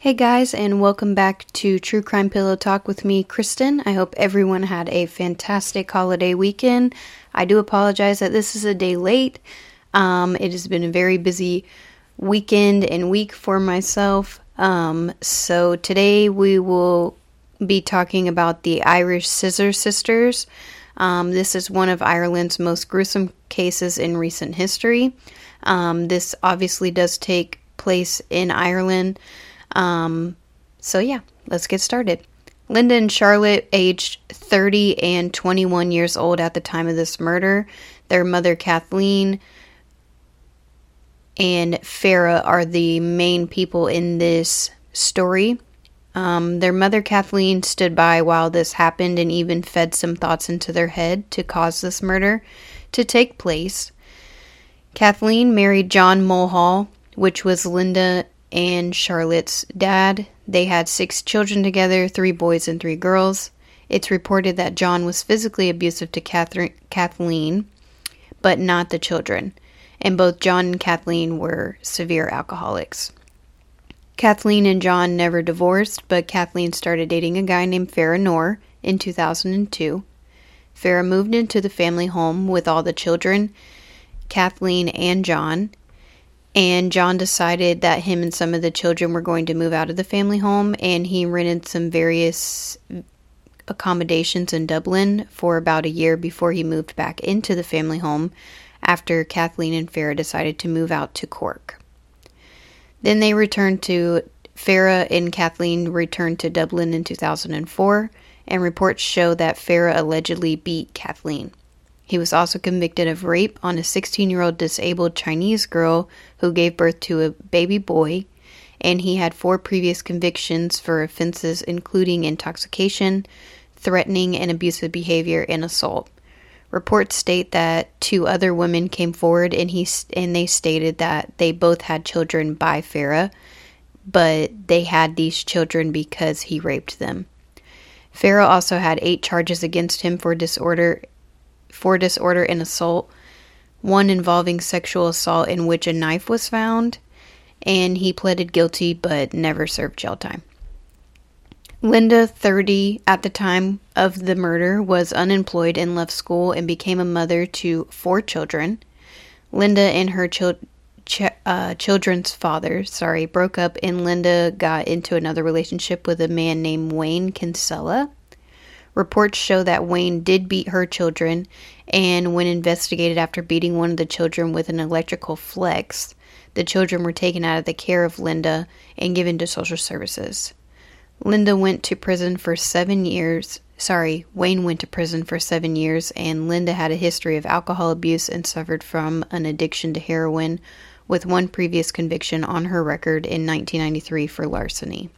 Hey guys, and welcome back to True Crime Pillow Talk with me, Kristen. I hope everyone had a fantastic holiday weekend. I do apologize that this is a day late. Um, it has been a very busy weekend and week for myself. Um, so today we will be talking about the Irish Scissor Sisters. Um, this is one of Ireland's most gruesome cases in recent history. Um, this obviously does take place in Ireland. Um, so, yeah, let's get started. Linda and Charlotte, aged 30 and 21 years old at the time of this murder. Their mother, Kathleen, and Farah are the main people in this story. Um, their mother, Kathleen, stood by while this happened and even fed some thoughts into their head to cause this murder to take place. Kathleen married John Mulhall, which was Linda and Charlotte's dad. They had six children together three boys and three girls. It's reported that John was physically abusive to Catherine, Kathleen, but not the children, and both John and Kathleen were severe alcoholics. Kathleen and John never divorced, but Kathleen started dating a guy named Farah Noor in 2002. Farah moved into the family home with all the children, Kathleen and John, and John decided that him and some of the children were going to move out of the family home, and he rented some various accommodations in Dublin for about a year before he moved back into the family home after Kathleen and Farah decided to move out to Cork. Then they returned to Farah and Kathleen returned to Dublin in 2004, and reports show that Farah allegedly beat Kathleen. He was also convicted of rape on a 16 year old disabled Chinese girl who gave birth to a baby boy, and he had four previous convictions for offenses including intoxication, threatening and abusive behavior, and assault. Reports state that two other women came forward and he and they stated that they both had children by Farah, but they had these children because he raped them. Farah also had eight charges against him for disorder for disorder and assault, one involving sexual assault in which a knife was found, and he pleaded guilty but never served jail time. Linda, 30 at the time of the murder, was unemployed and left school and became a mother to four children. Linda and her ch- uh, children's father, sorry, broke up, and Linda got into another relationship with a man named Wayne Kinsella. Reports show that Wayne did beat her children, and when investigated after beating one of the children with an electrical flex, the children were taken out of the care of Linda and given to social services. Linda went to prison for seven years. Sorry, Wayne went to prison for seven years, and Linda had a history of alcohol abuse and suffered from an addiction to heroin, with one previous conviction on her record in 1993 for larceny.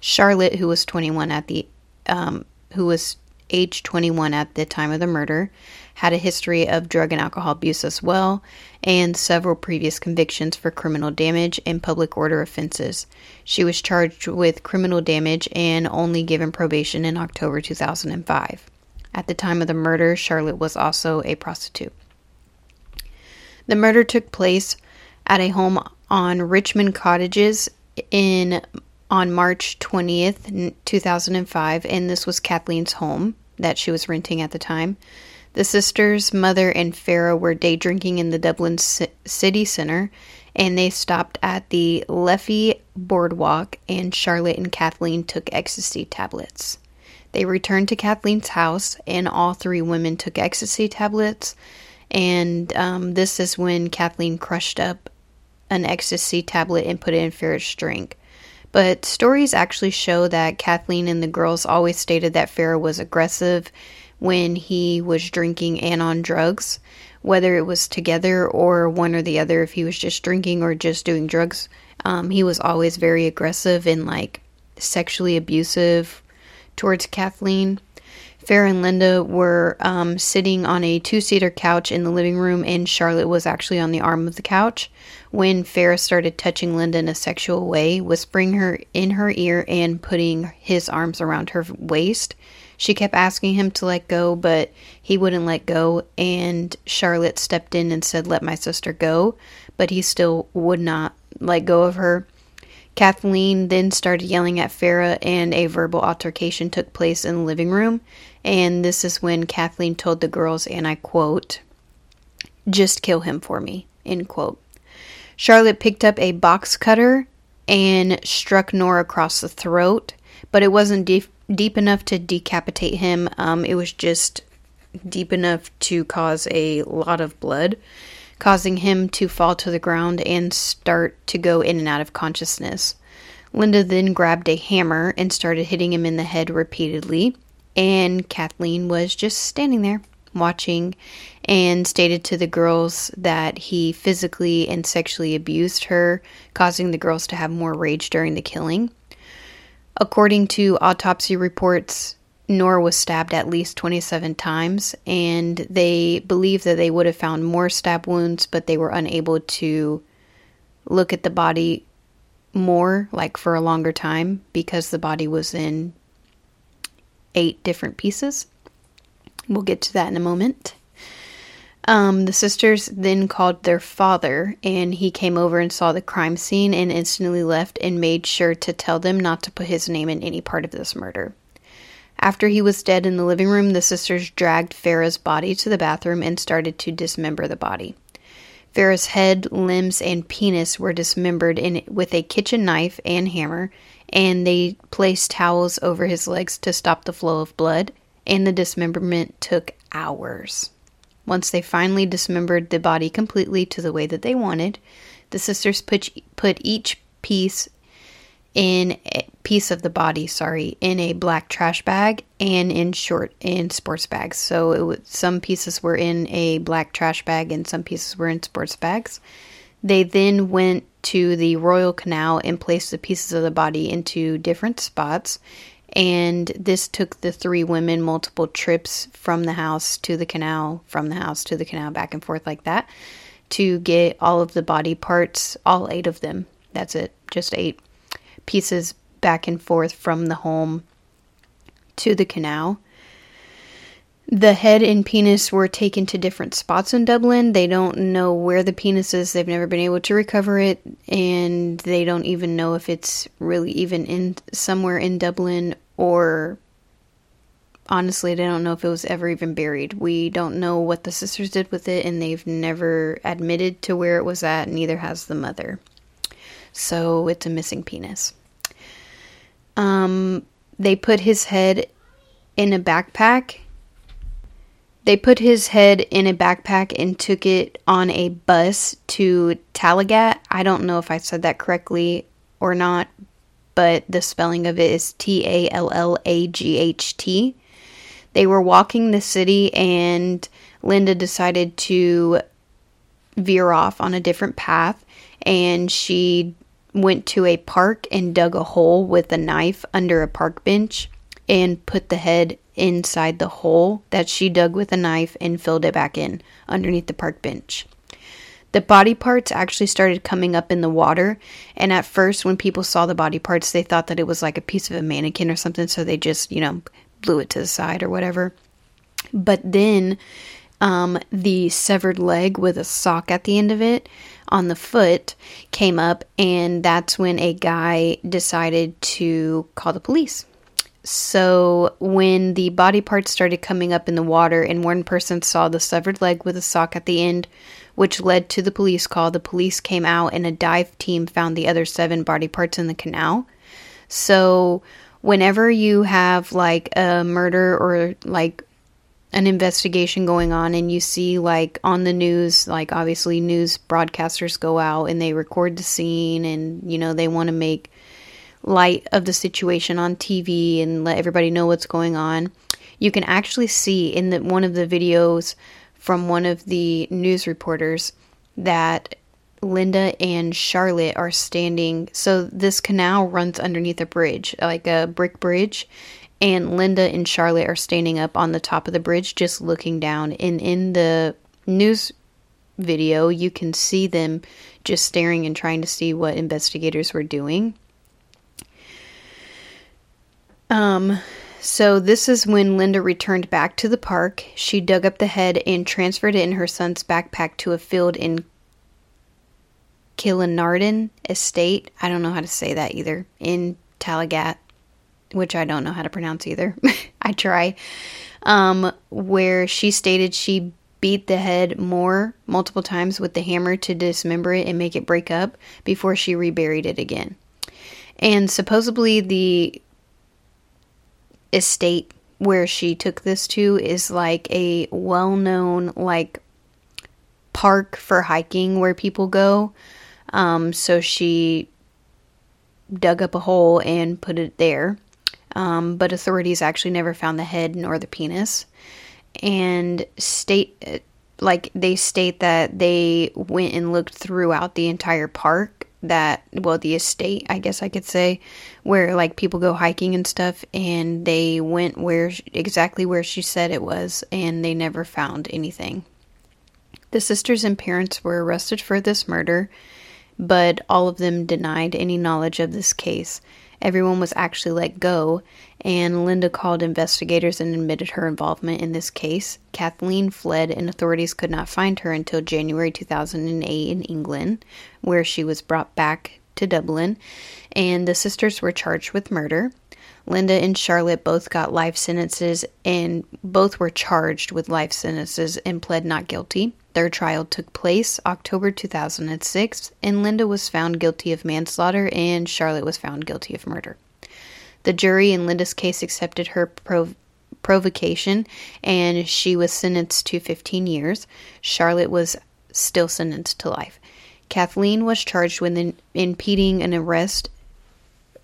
Charlotte, who was 21 at the um, who was age 21 at the time of the murder, had a history of drug and alcohol abuse as well, and several previous convictions for criminal damage and public order offenses. She was charged with criminal damage and only given probation in October 2005. At the time of the murder, Charlotte was also a prostitute. The murder took place at a home on Richmond Cottages in on March 20th, 2005, and this was Kathleen's home that she was renting at the time. The sisters, mother, and Farah were day drinking in the Dublin C- city center, and they stopped at the Liffey Boardwalk, and Charlotte and Kathleen took ecstasy tablets. They returned to Kathleen's house, and all three women took ecstasy tablets, and um, this is when Kathleen crushed up an ecstasy tablet and put it in Farah's drink. But stories actually show that Kathleen and the girls always stated that Farah was aggressive when he was drinking and on drugs, whether it was together or one or the other, if he was just drinking or just doing drugs. Um, he was always very aggressive and like sexually abusive towards Kathleen. Farah and Linda were um, sitting on a two seater couch in the living room, and Charlotte was actually on the arm of the couch when Farah started touching Linda in a sexual way, whispering her in her ear and putting his arms around her waist. She kept asking him to let go, but he wouldn't let go, and Charlotte stepped in and said, Let my sister go, but he still would not let go of her. Kathleen then started yelling at Farah, and a verbal altercation took place in the living room. And this is when Kathleen told the girls, and I quote, just kill him for me, end quote. Charlotte picked up a box cutter and struck Nora across the throat, but it wasn't deep, deep enough to decapitate him. Um, it was just deep enough to cause a lot of blood causing him to fall to the ground and start to go in and out of consciousness. Linda then grabbed a hammer and started hitting him in the head repeatedly, and Kathleen was just standing there watching and stated to the girls that he physically and sexually abused her, causing the girls to have more rage during the killing. According to autopsy reports, Nora was stabbed at least 27 times, and they believe that they would have found more stab wounds, but they were unable to look at the body more, like for a longer time, because the body was in eight different pieces. We'll get to that in a moment. Um, the sisters then called their father, and he came over and saw the crime scene and instantly left and made sure to tell them not to put his name in any part of this murder. After he was dead in the living room, the sisters dragged Farah's body to the bathroom and started to dismember the body. Farah's head, limbs, and penis were dismembered in, with a kitchen knife and hammer, and they placed towels over his legs to stop the flow of blood, and the dismemberment took hours. Once they finally dismembered the body completely to the way that they wanted, the sisters put, put each piece in a piece of the body, sorry, in a black trash bag and in short in sports bags. So it was, some pieces were in a black trash bag and some pieces were in sports bags. They then went to the Royal Canal and placed the pieces of the body into different spots. And this took the three women multiple trips from the house to the canal, from the house to the canal, back and forth like that, to get all of the body parts, all eight of them. That's it, just eight pieces back and forth from the home to the canal. The head and penis were taken to different spots in Dublin. They don't know where the penis is. They've never been able to recover it, and they don't even know if it's really even in somewhere in Dublin or honestly, they don't know if it was ever even buried. We don't know what the sisters did with it, and they've never admitted to where it was at, neither has the mother. So it's a missing penis. Um, they put his head in a backpack. They put his head in a backpack and took it on a bus to Tallaght. I don't know if I said that correctly or not, but the spelling of it is T A L L A G H T. They were walking the city, and Linda decided to veer off on a different path, and she went to a park and dug a hole with a knife under a park bench and put the head inside the hole that she dug with a knife and filled it back in underneath the park bench. The body parts actually started coming up in the water, and at first, when people saw the body parts, they thought that it was like a piece of a mannequin or something, so they just, you know, blew it to the side or whatever. But then um, the severed leg with a sock at the end of it on the foot came up, and that's when a guy decided to call the police. So, when the body parts started coming up in the water, and one person saw the severed leg with a sock at the end, which led to the police call, the police came out and a dive team found the other seven body parts in the canal. So, whenever you have like a murder or like an investigation going on and you see like on the news like obviously news broadcasters go out and they record the scene and you know they want to make light of the situation on TV and let everybody know what's going on. You can actually see in the one of the videos from one of the news reporters that Linda and Charlotte are standing. So this canal runs underneath a bridge like a brick bridge and Linda and Charlotte are standing up on the top of the bridge just looking down and in the news video you can see them just staring and trying to see what investigators were doing um so this is when Linda returned back to the park. She dug up the head and transferred it in her son's backpack to a field in Killinarden estate. I don't know how to say that either. In Talagat, which I don't know how to pronounce either. I try. Um, where she stated she beat the head more multiple times with the hammer to dismember it and make it break up before she reburied it again. And supposedly the estate where she took this to is like a well-known like park for hiking where people go. Um, so she dug up a hole and put it there. Um, but authorities actually never found the head nor the penis. And state like they state that they went and looked throughout the entire park that well the estate i guess i could say where like people go hiking and stuff and they went where exactly where she said it was and they never found anything. The sisters and parents were arrested for this murder but all of them denied any knowledge of this case everyone was actually let go, and Linda called investigators and admitted her involvement in this case. Kathleen fled, and authorities could not find her until January 2008 in England, where she was brought back to Dublin, and the sisters were charged with murder. Linda and Charlotte both got life sentences, and both were charged with life sentences and pled not guilty. Their trial took place October 2006, and Linda was found guilty of manslaughter and Charlotte was found guilty of murder. The jury in Linda's case accepted her prov- provocation and she was sentenced to 15 years. Charlotte was still sentenced to life. Kathleen was charged with in- impeding an arrest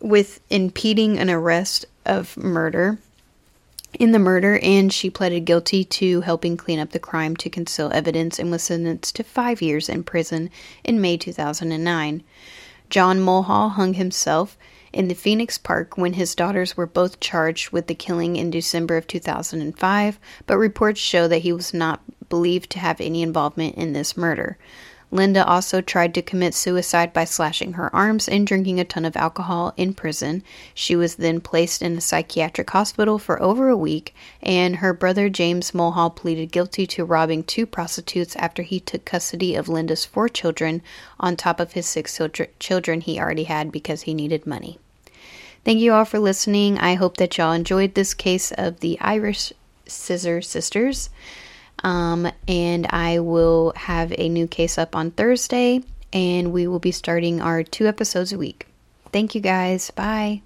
with impeding an arrest of murder in the murder, and she pleaded guilty to helping clean up the crime to conceal evidence and was sentenced to five years in prison in May 2009. John Mulhall hung himself in the Phoenix Park when his daughters were both charged with the killing in December of 2005, but reports show that he was not believed to have any involvement in this murder. Linda also tried to commit suicide by slashing her arms and drinking a ton of alcohol in prison. She was then placed in a psychiatric hospital for over a week, and her brother James Mulhall pleaded guilty to robbing two prostitutes after he took custody of Linda's four children on top of his six children he already had because he needed money. Thank you all for listening. I hope that y'all enjoyed this case of the Irish Scissor Sisters. Um, and I will have a new case up on Thursday, and we will be starting our two episodes a week. Thank you guys. Bye.